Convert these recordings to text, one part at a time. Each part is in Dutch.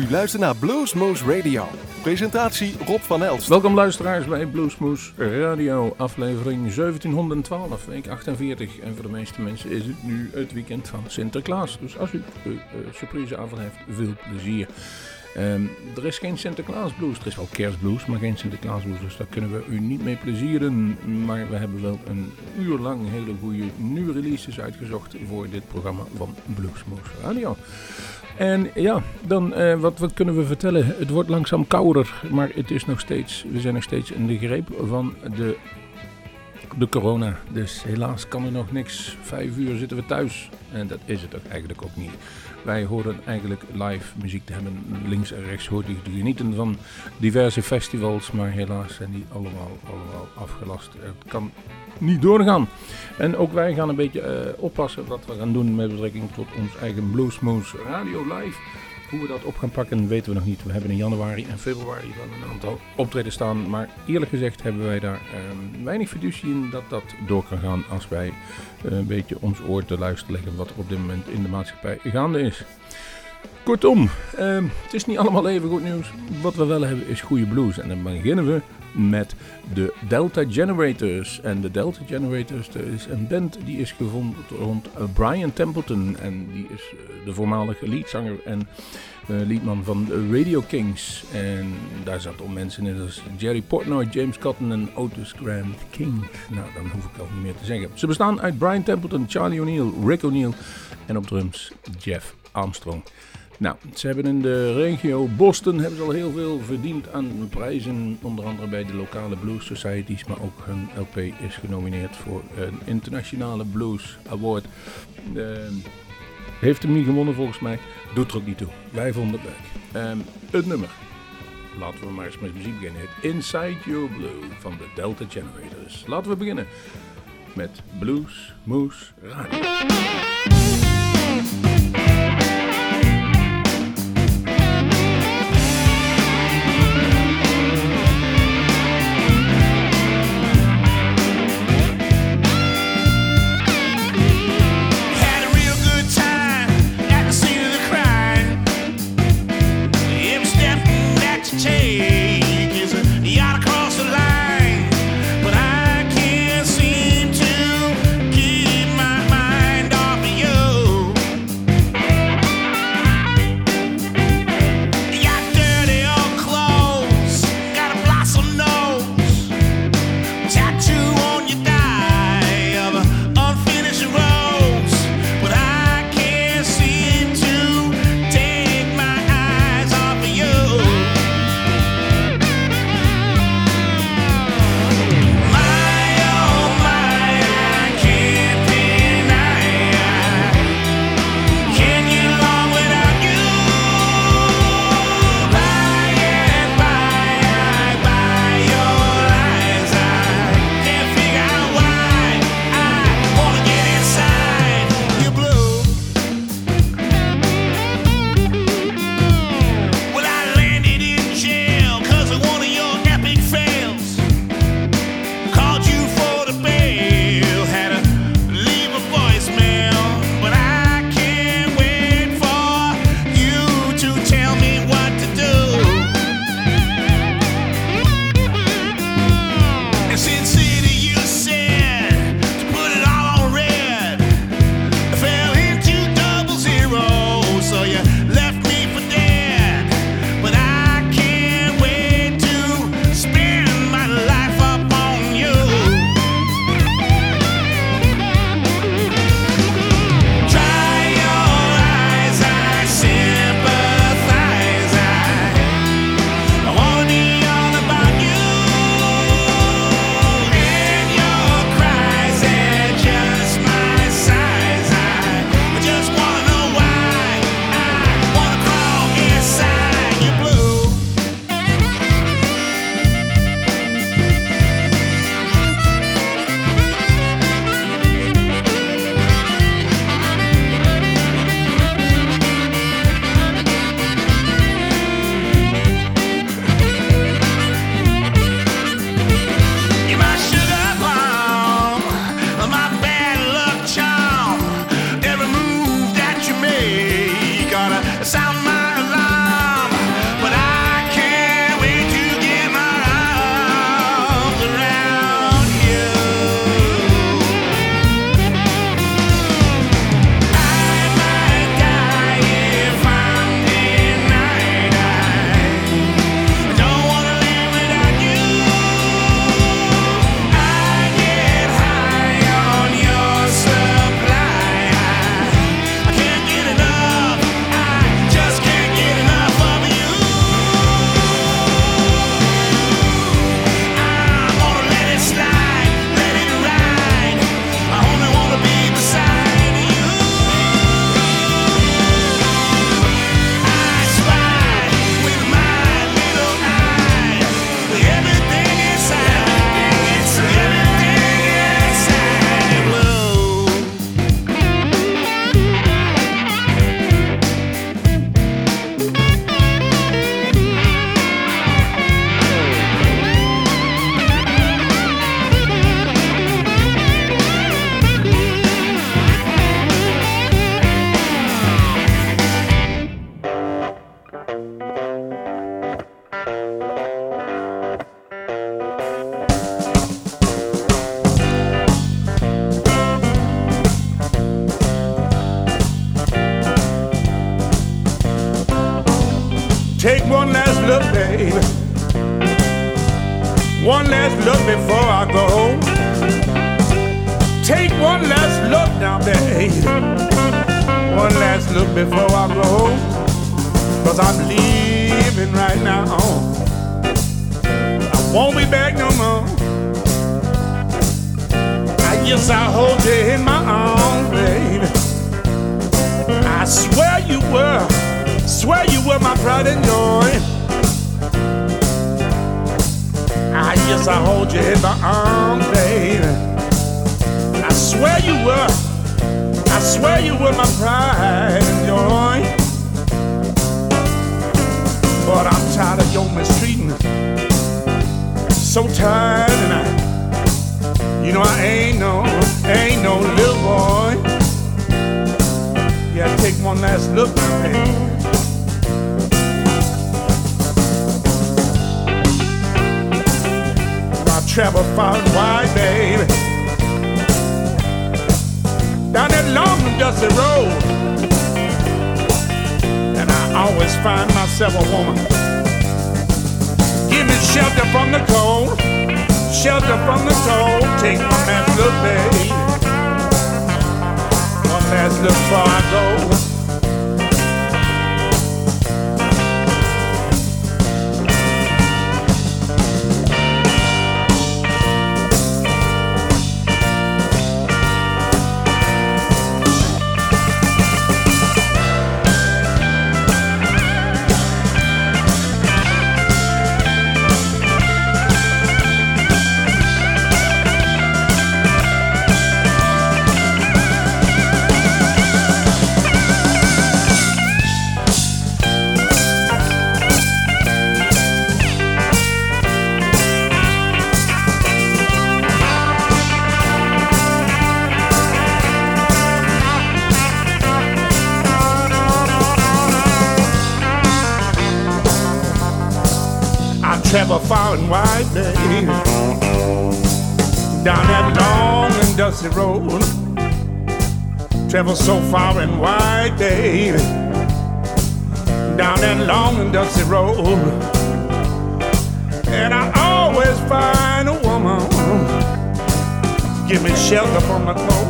U luistert naar Bluesmoose Radio. Presentatie Rob van Elst. Welkom luisteraars bij Bluesmoose Radio, aflevering 1712, week 48. En voor de meeste mensen is het nu het weekend van Sinterklaas. Dus als u de uh, surpriseavond heeft, veel plezier. Um, er is geen Sinterklaas blues. Er is wel kerstblues, maar geen Sinterklaas blues. Dus daar kunnen we u niet mee plezieren. Maar we hebben wel een uur lang hele goede nieuwe releases uitgezocht voor dit programma van Bluesmoose Radio. En ja, dan uh, wat, wat kunnen we vertellen? Het wordt langzaam kouder, maar het is nog steeds, we zijn nog steeds in de greep van de, de corona. Dus helaas kan er nog niks. Vijf uur zitten we thuis. En dat is het ook eigenlijk ook niet. Wij horen eigenlijk live muziek te hebben. Links en rechts hoort u te genieten van diverse festivals. Maar helaas zijn die allemaal, allemaal afgelast. Het kan niet doorgaan. En ook wij gaan een beetje uh, oppassen wat we gaan doen met betrekking tot ons eigen Bluesmoose Radio Live. Hoe we dat op gaan pakken weten we nog niet. We hebben in januari en februari wel een aantal optreden staan. Maar eerlijk gezegd hebben wij daar um, weinig fiducie in dat dat door kan gaan als wij een beetje ons oor te luisteren leggen wat er op dit moment in de maatschappij gaande is. Kortom, uh, het is niet allemaal even goed nieuws. Wat we wel hebben is goede blues. En dan beginnen we met de Delta Generators. En de Delta Generators dat is een band die is gevonden rond Brian Templeton. En die is de voormalige leadzanger en uh, liedman van de Radio Kings. En daar zaten al mensen in als Jerry Portnoy, James Cotton en Otis Grant King. Nou, dan hoef ik al niet meer te zeggen. Ze bestaan uit Brian Templeton, Charlie O'Neill, Rick O'Neill en op drums Jeff Armstrong. Nou, ze hebben in de regio Boston hebben ze al heel veel verdiend aan prijzen. Onder andere bij de lokale blues societies. Maar ook hun LP is genomineerd voor een internationale blues award. Uh, heeft hem niet gewonnen volgens mij. Doet er ook niet toe. Wij vonden het leuk. Um, het nummer. Laten we maar eens met muziek beginnen. Het Inside Your Blue van de Delta Generators. Laten we beginnen met Blues Moose Radio. So tired and I, you know I ain't no, ain't no little boy. Yeah, take one last look, baby. I travel far and wide, baby. Down that long and dusty road. And I always find myself a woman. Give me shelter from the cold. Shelter from the cold. Take one last look, baby. One last look before I go. Road. Travel so far and wide, baby. Down that long and dusty road. And I always find a woman. Give me shelter from the cold.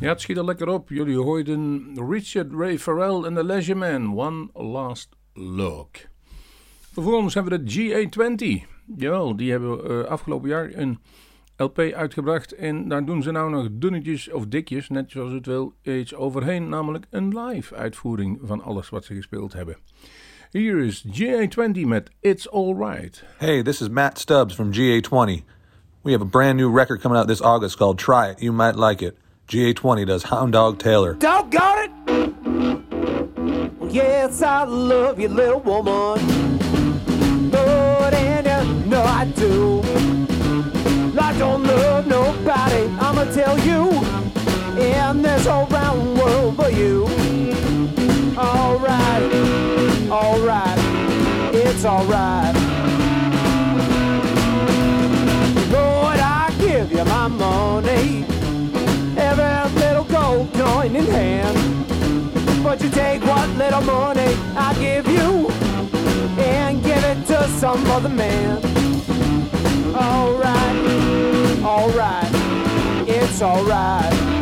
Ja, het schiet er lekker op. Jullie hoorden Richard Ray Farrell en The Leisure Man. One Last Look. Vervolgens hebben we de GA20. Jawel, die hebben uh, afgelopen jaar een LP uitgebracht. En daar doen ze nou nog dunnetjes of dikjes, net zoals het wil, iets overheen. Namelijk een live uitvoering van alles wat ze gespeeld hebben. Hier is GA20 met It's Alright. Hey, this is Matt Stubbs from GA20. We have a brand new record coming out this August called Try It. You might like it. GA20 does Hound Dog Taylor. Doggone it! Yes, I love you, little woman. Lord, and you know I do. I don't love nobody, I'ma tell you. In this whole round world for you. Alright, alright, it's alright. Lord, I give you my money. Gold coin in hand. But you take what little money I give you and give it to some other man. Alright, alright, it's alright.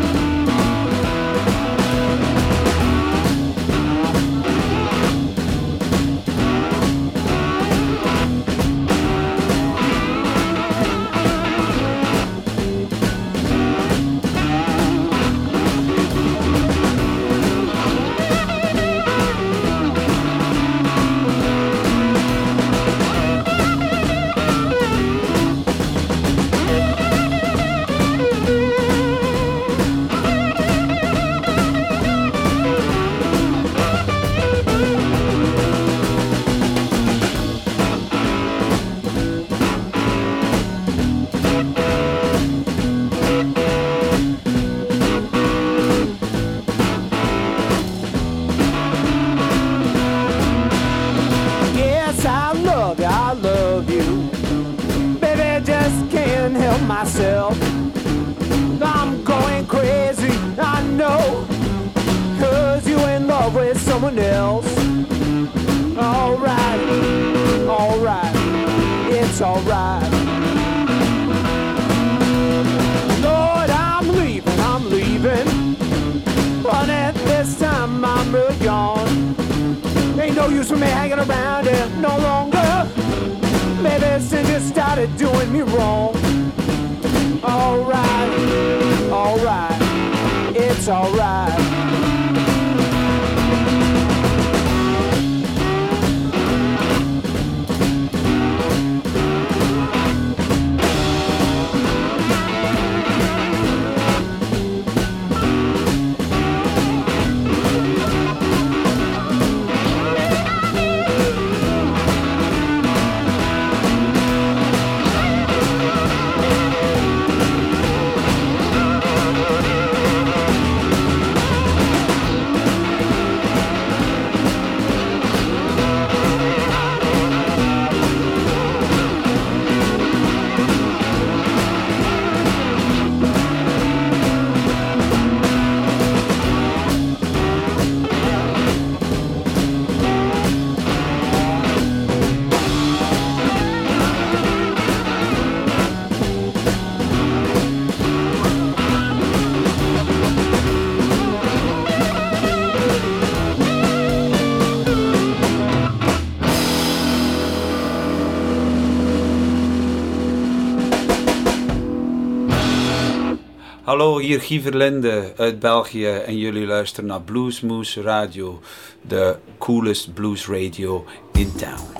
Hier Guy uit België en jullie luisteren naar Bluesmoose Radio, de coolest blues radio in town.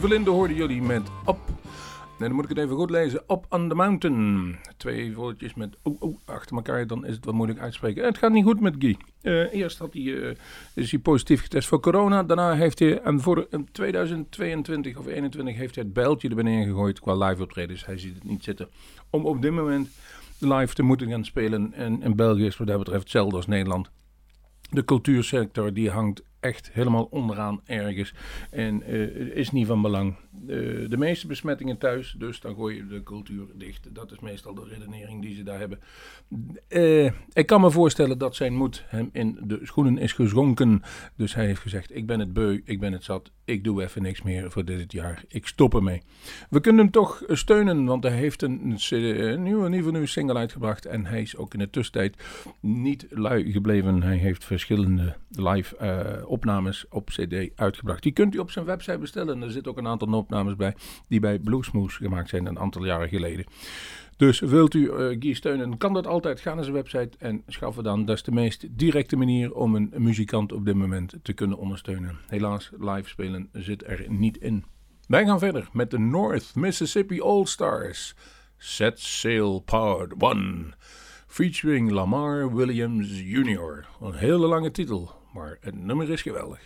Verlinde hoorden jullie met Op. Nee, dan moet ik het even goed lezen. Up on the Mountain. Twee woordjes met o, o achter elkaar, dan is het wat moeilijk uitspreken. Het gaat niet goed met Guy. Eh, eerst had hij, eh, is hij positief getest voor corona. Daarna heeft hij, en voor in 2022 of 2021 heeft hij het bijltje er beneden gegooid qua live optredens. Hij ziet het niet zitten. Om op dit moment live te moeten gaan spelen. En in België is wat dat betreft hetzelfde als Nederland. De cultuursector die hangt echt helemaal onderaan ergens en eh, is niet van belang. Eh, de meeste besmettingen thuis, dus dan gooi je de cultuur dicht. Dat is meestal de redenering die ze daar hebben. Eh, ik kan me voorstellen dat zijn moed hem in de schoenen is gezonken. Dus hij heeft gezegd, ik ben het beu, ik ben het zat, ik doe even niks meer voor dit jaar. Ik stop ermee. We kunnen hem toch steunen, want hij heeft een, nieuwe, nieuwe, single uitgebracht. En hij is ook in de tussentijd niet lui gebleven. Hij heeft verschillende live opnames op CD uitgebracht. Die kunt u op zijn website bestellen. Er zitten ook een aantal opnames bij die bij Bluesmoose gemaakt zijn een aantal jaren geleden. Dus wilt u eh Guy steunen, kan dat altijd. Ga naar zijn website en schaffen dan. Dat is de meest directe manier om een muzikant op dit moment te kunnen ondersteunen. Helaas, live spelen zit er niet in. Wij gaan verder met de North Mississippi All Stars. Set Sail Part 1. Featuring Lamar Williams Jr. Een hele lange titel, maar het nummer is geweldig.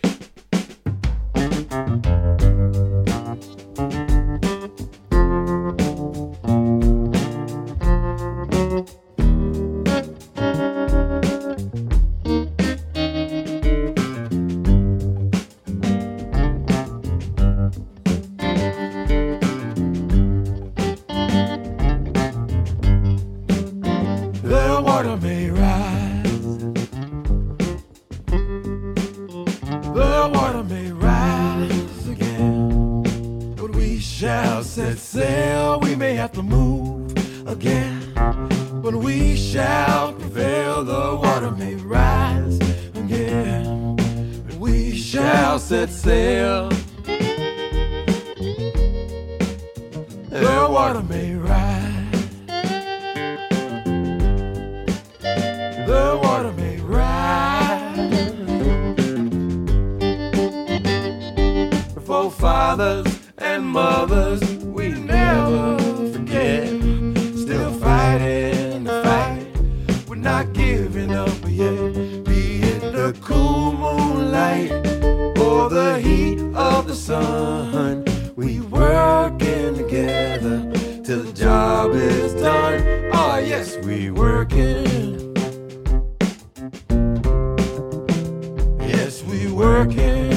yes, we working. Yes, we working.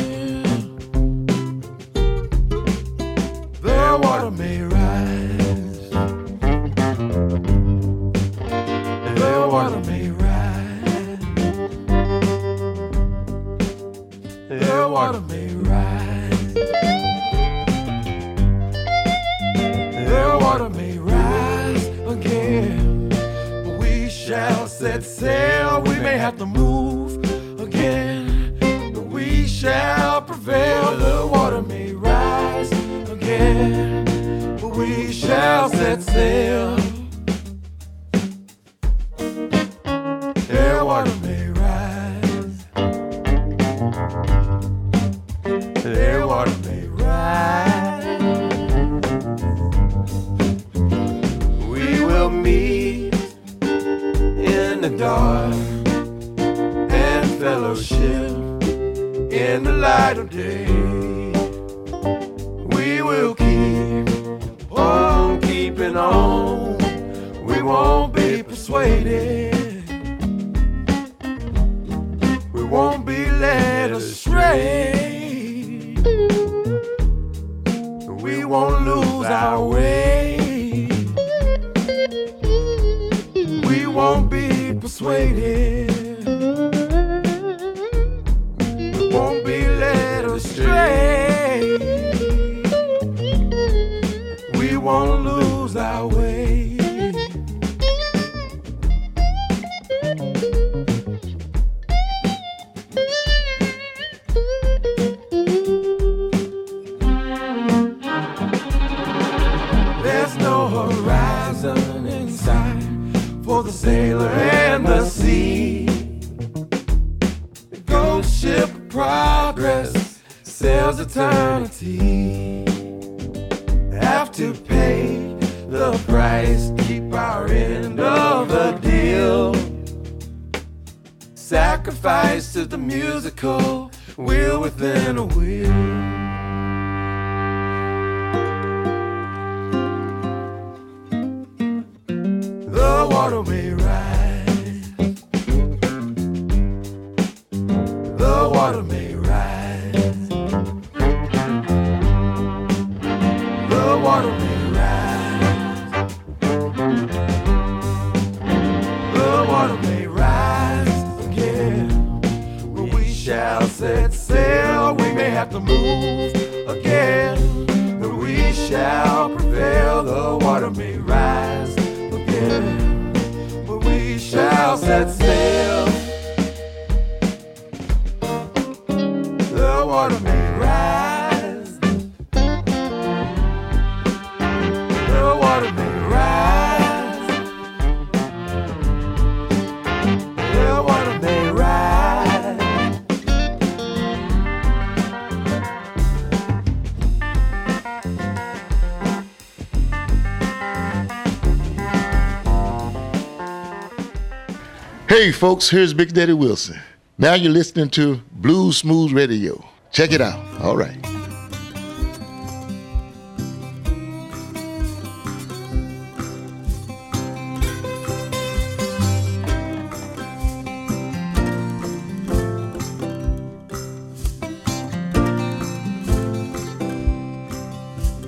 Hey, folks, here's Big Daddy Wilson. Now you're listening to Blue Smooth Radio. Check it out. All right.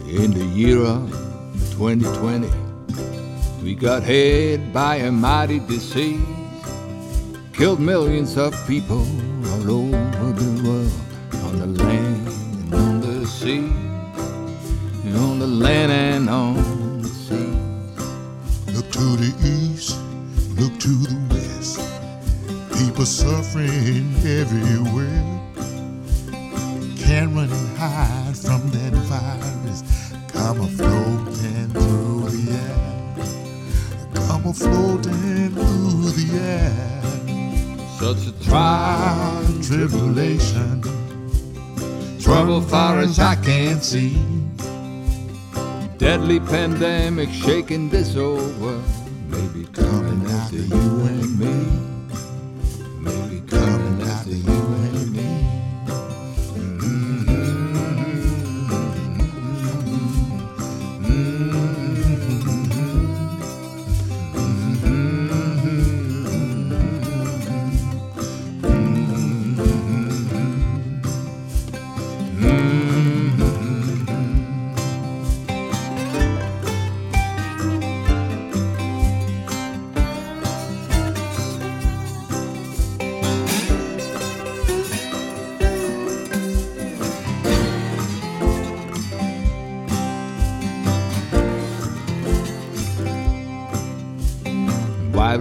In the year of 2020, we got hit by a mighty disease killed millions of people all over the world, on the land and on the sea, and on the land and on can. Deadly pandemic shaking this old world.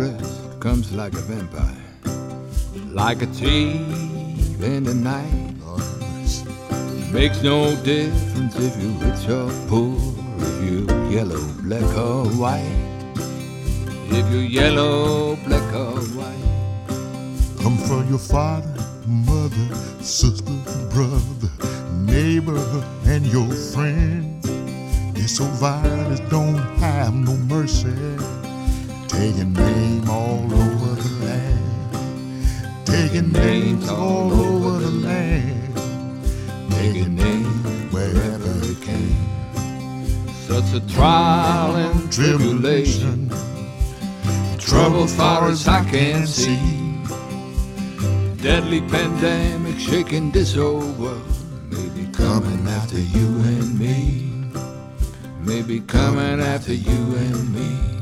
Virus comes like a vampire, like a thief in the night. Makes no difference if you're rich or poor, if you're yellow, black or white. If you're yellow, black or white. Come from your father, mother, sister, brother, neighbor, and your friend. It's so violent, don't have no mercy. Taking name all over the land. Taking names all over the land. Taking name wherever it can. Such a trial and tribulation. Trouble far as I can see. Deadly pandemic shaking this old world. Maybe coming after you and me. Maybe coming after you and me.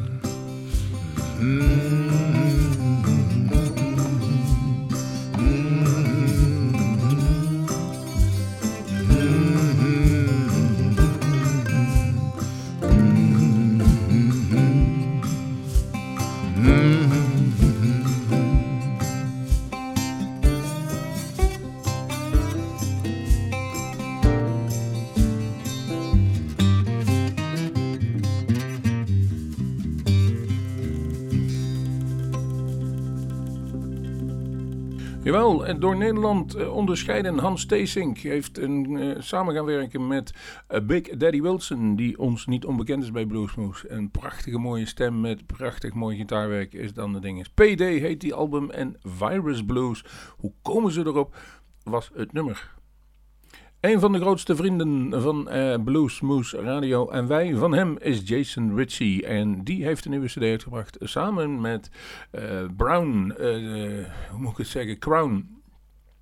Jawel, door Nederland eh, onderscheiden. Hans Teesink heeft een, eh, samen gaan werken met eh, Big Daddy Wilson, die ons niet onbekend is bij Bluesmoose. Een prachtige mooie stem met prachtig mooi gitaarwerk is dan de ding. PD heet die album en Virus Blues. Hoe komen ze erop? Was het nummer. Een van de grootste vrienden van eh Bluesmoose Radio en wij van hem is Jason Ritchie. En die heeft een nieuwe cd uitgebracht samen met Brown, hoe moet ik het zeggen, Crown.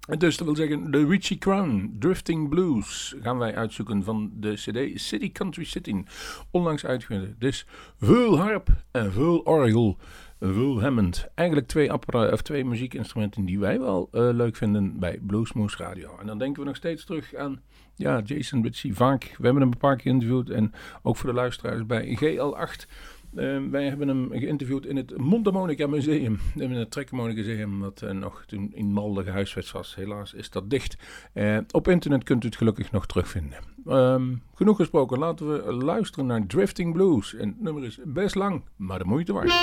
Dus dat wil zeggen, de Richie Crown, Drifting Blues, gaan wij uitzoeken van de CD City Country Sitting. Onlangs uitgegeven. Dus veel harp en veel orgel, veel Hammond. Eigenlijk twee, of twee muziekinstrumenten die wij wel eh, leuk vinden bij Bluesmoose Radio. En dan denken we nog steeds terug aan ja, Jason Ritchie. Vaak, we hebben hem een paar keer geïnterviewd en ook voor de luisteraars bij GL8. Eh, wij hebben hem geïnterviewd in het Mondharmonica Museum. In het Trekharmonica Museum, dat eh, nog toen in Malden gehuisvest was. Helaas is dat dicht. Eh, op internet kunt u het gelukkig nog terugvinden. Ehm, genoeg gesproken, laten we luisteren naar Drifting Blues. En het nummer is best lang, maar de moeite waard.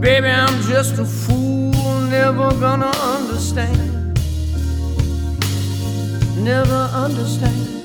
Baby, I'm just a fool, never gonna understand. Never understand.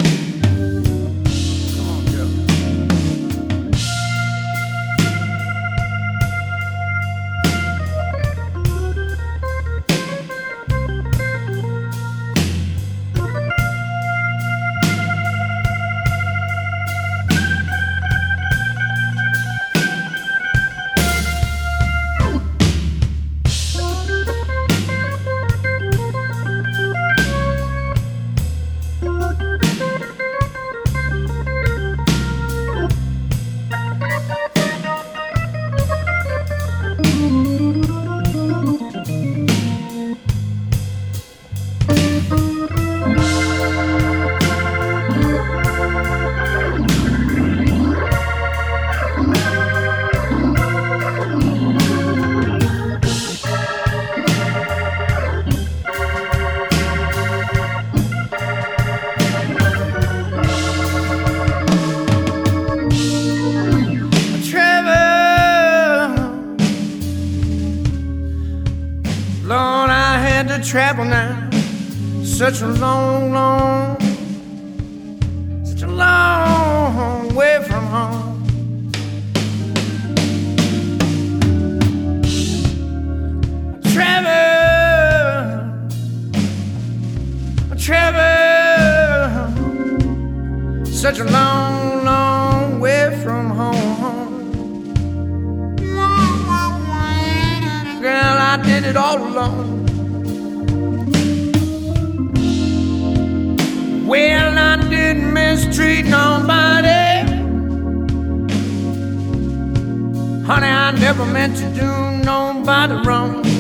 such a long, long mistreat nobody. Honey, I never meant to do nobody wrong.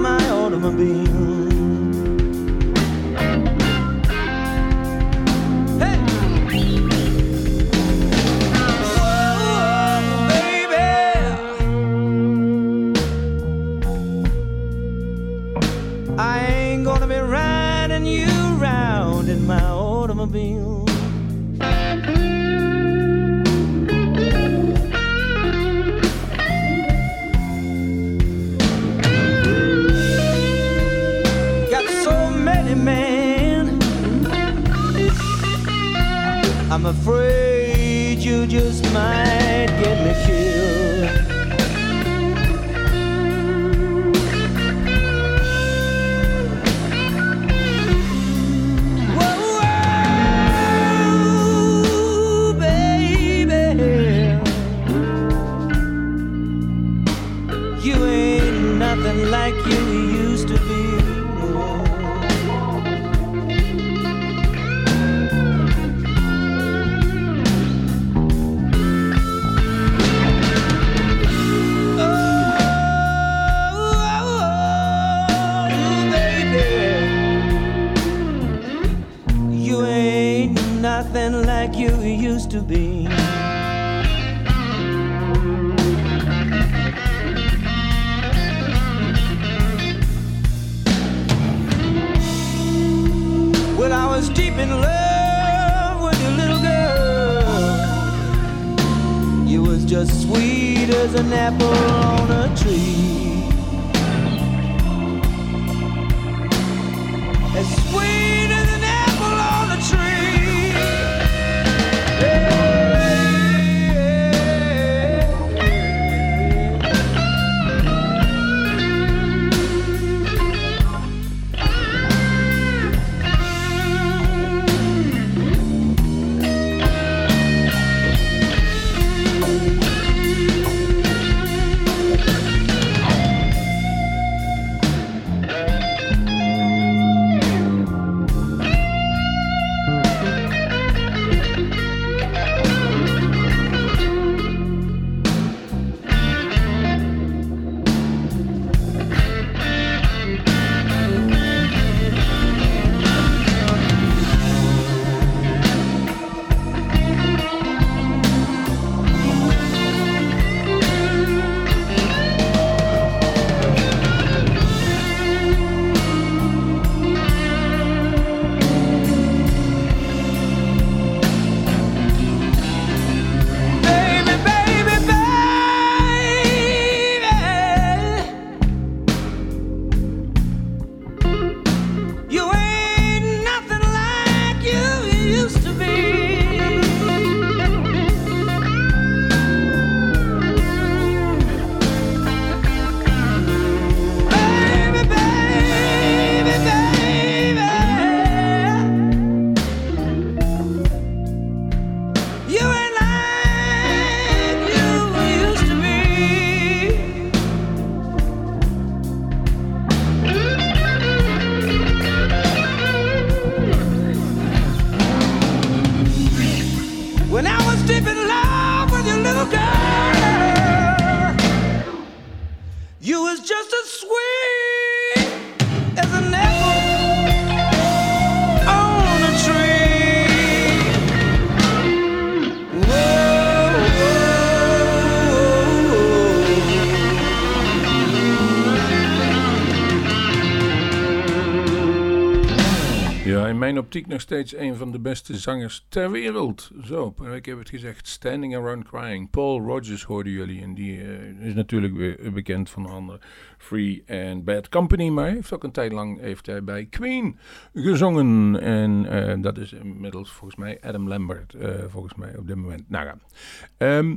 my automobile. as sweet as an apple on a tree. Optiek nog steeds een van de beste zangers ter wereld. Zo, ik heb het gezegd. Standing Around Crying. Paul Rogers hoorden jullie. En die eh, is natuurlijk weer bekend van andere Free and Bad Company. Maar heeft ook een tijd lang heeft hij bij Queen gezongen. En eh, dat is inmiddels volgens mij Adam Lambert. eh, volgens mij op dit moment. Nou ja. Ehm,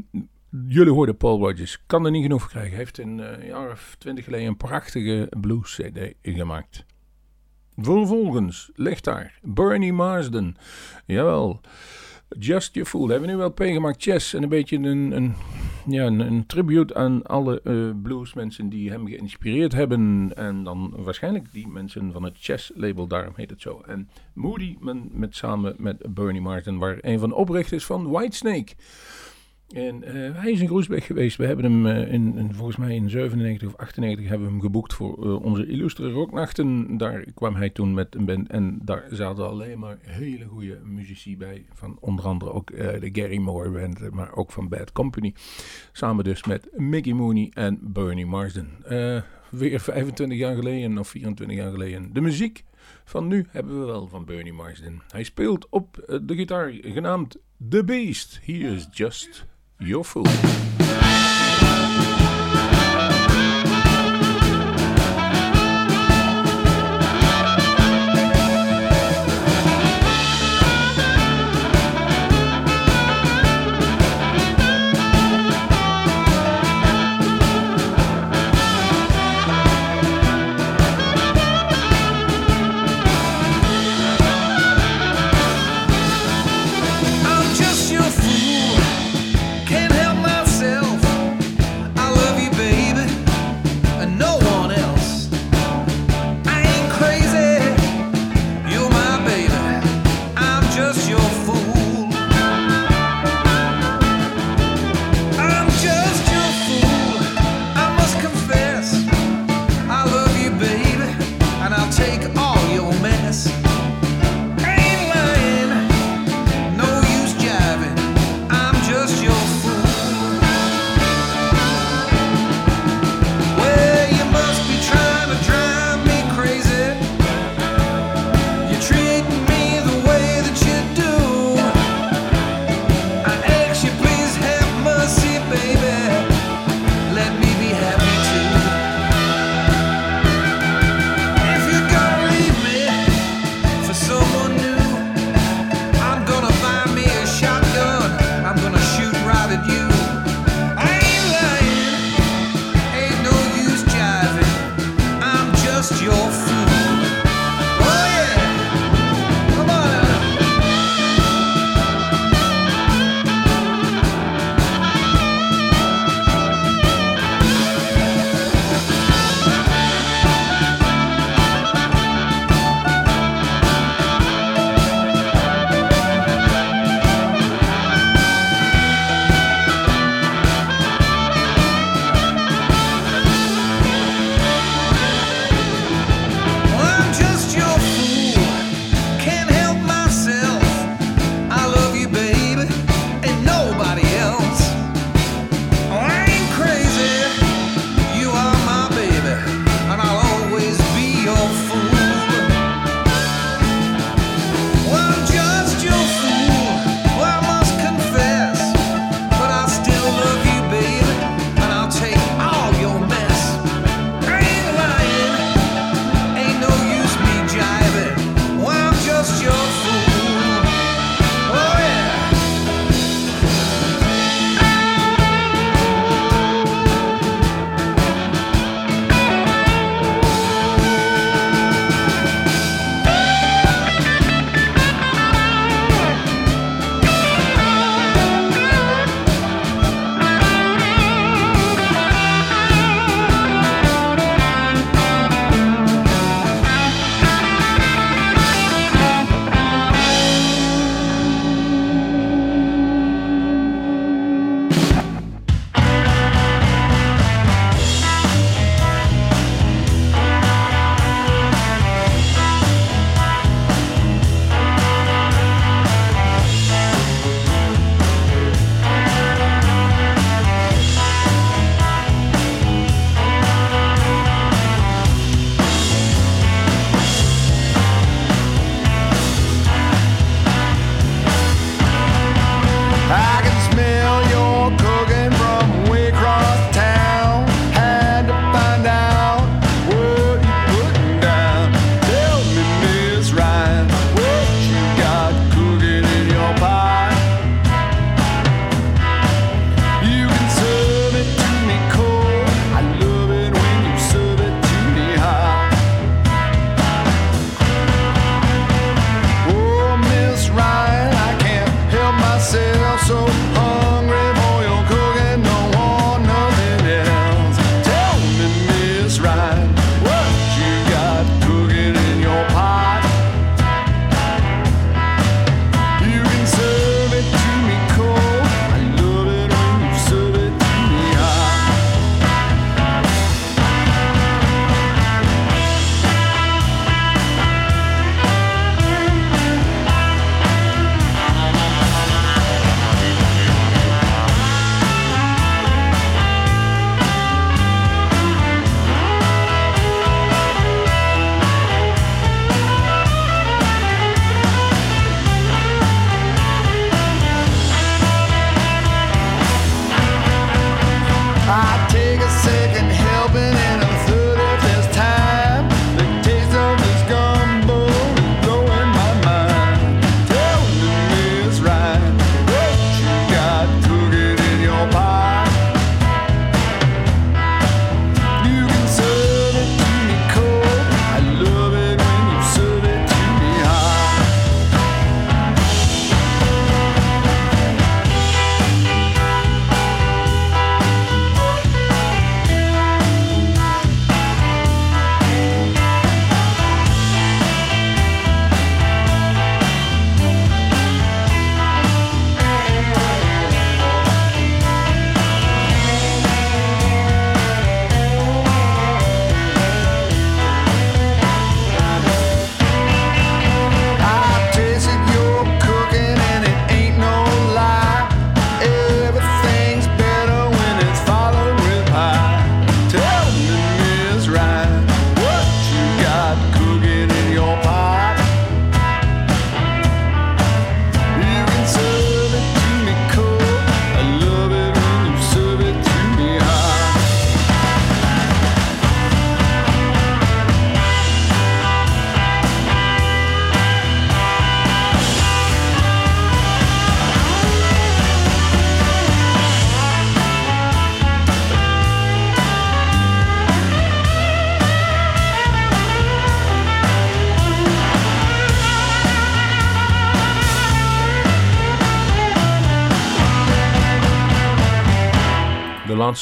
Jullie hoorden Paul Rogers. Kan er niet genoeg krijgen. Hij heeft een jaar of twintig geleden een prachtige blues CD gemaakt. Vervolgens ligt daar Bernie Marsden. Jawel. Just Your Fool. Hebben we nu wel gemaakt. Chess. En een beetje een, een, ja, een, een tribute aan alle eh, bluesmensen die hem geïnspireerd hebben. En dan waarschijnlijk die mensen van het Chess label. Daarom heet het zo. En Moody men, met, samen met Bernie Marsden. Waar een van de oprichters van Whitesnake. En eh, hij is in Groesbeek geweest. We hebben hem eh, in, in, volgens mij in 97 of 98 hebben we hem geboekt voor eh, onze illustre rocknachten. Daar kwam hij toen met een band en daar zaten alleen maar hele goede muzici bij. Van onder andere ook de Gary Moore band, maar ook van Bad Company. Samen dus met Mickey Mooney en Bernie Marsden. Weer 25 jaar geleden of 24 jaar geleden. De muziek van nu hebben we wel van Bernie Marsden. Hij speelt op de gitaar genaamd The Beast. Here is Just Your Fool.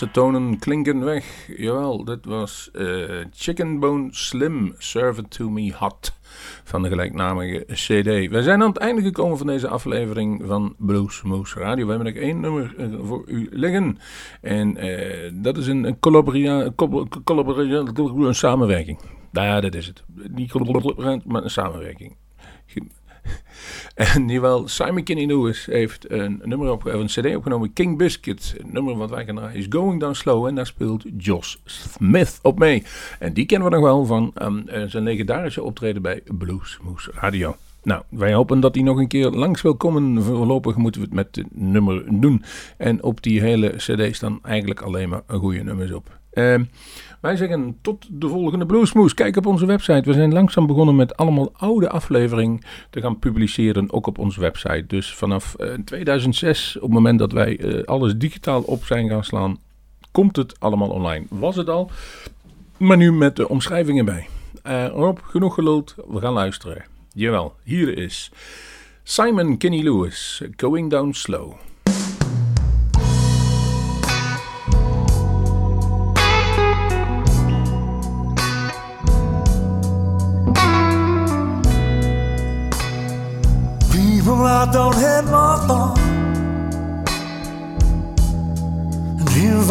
Laatste tonen klinken weg. Jawel, dit was eh, Chicken Bone Slim, Serve It To Me Hot. Van de gelijknamige CD. We zijn aan het einde gekomen van deze aflevering van Blues Moose Radio. We hebben nog één nummer eh, voor u liggen. En eh, dat is een, een, een samenwerking. Ja, dat is het. Niet collaborant, maar een samenwerking. En jawel, Simon Kinney Lewis heeft een nummer op, een CD opgenomen, King Biscuit. Een nummer wat wij gaan draaien is Going Down Slow. En daar speelt Josh Smith op mee. En die kennen we nog wel van ehm, eh, zijn legendarische optreden bij Blues Moose Radio. Nou, wij hopen dat hij nog een keer langs wil komen. Voorlopig moeten we het met het nummer doen. En op die hele CD staan eigenlijk alleen maar goede nummers op. Ehm, wij zeggen tot de volgende Bluesmoes. Kijk op onze website. We zijn langzaam begonnen met allemaal oude afleveringen te gaan publiceren, ook op onze website. Dus vanaf eh, 2006, op het moment dat wij eh, alles digitaal op zijn gaan slaan, komt het allemaal online. Was het al, maar nu met de omschrijvingen bij. Eh, Rob, genoeg geluld. We gaan luisteren. Jawel, hier is Simon Kinney Lewis, Going Down Slow.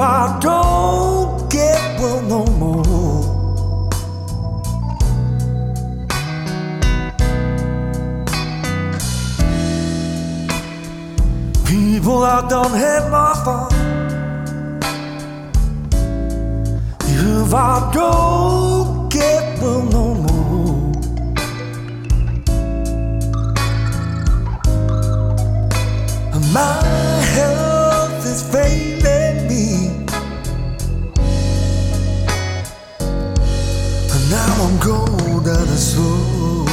I don't get well no more, people I don't have my thought. If I don't get well no more. My health is failing going down the slow.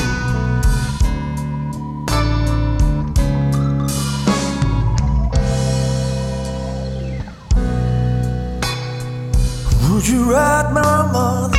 Would you write my mother?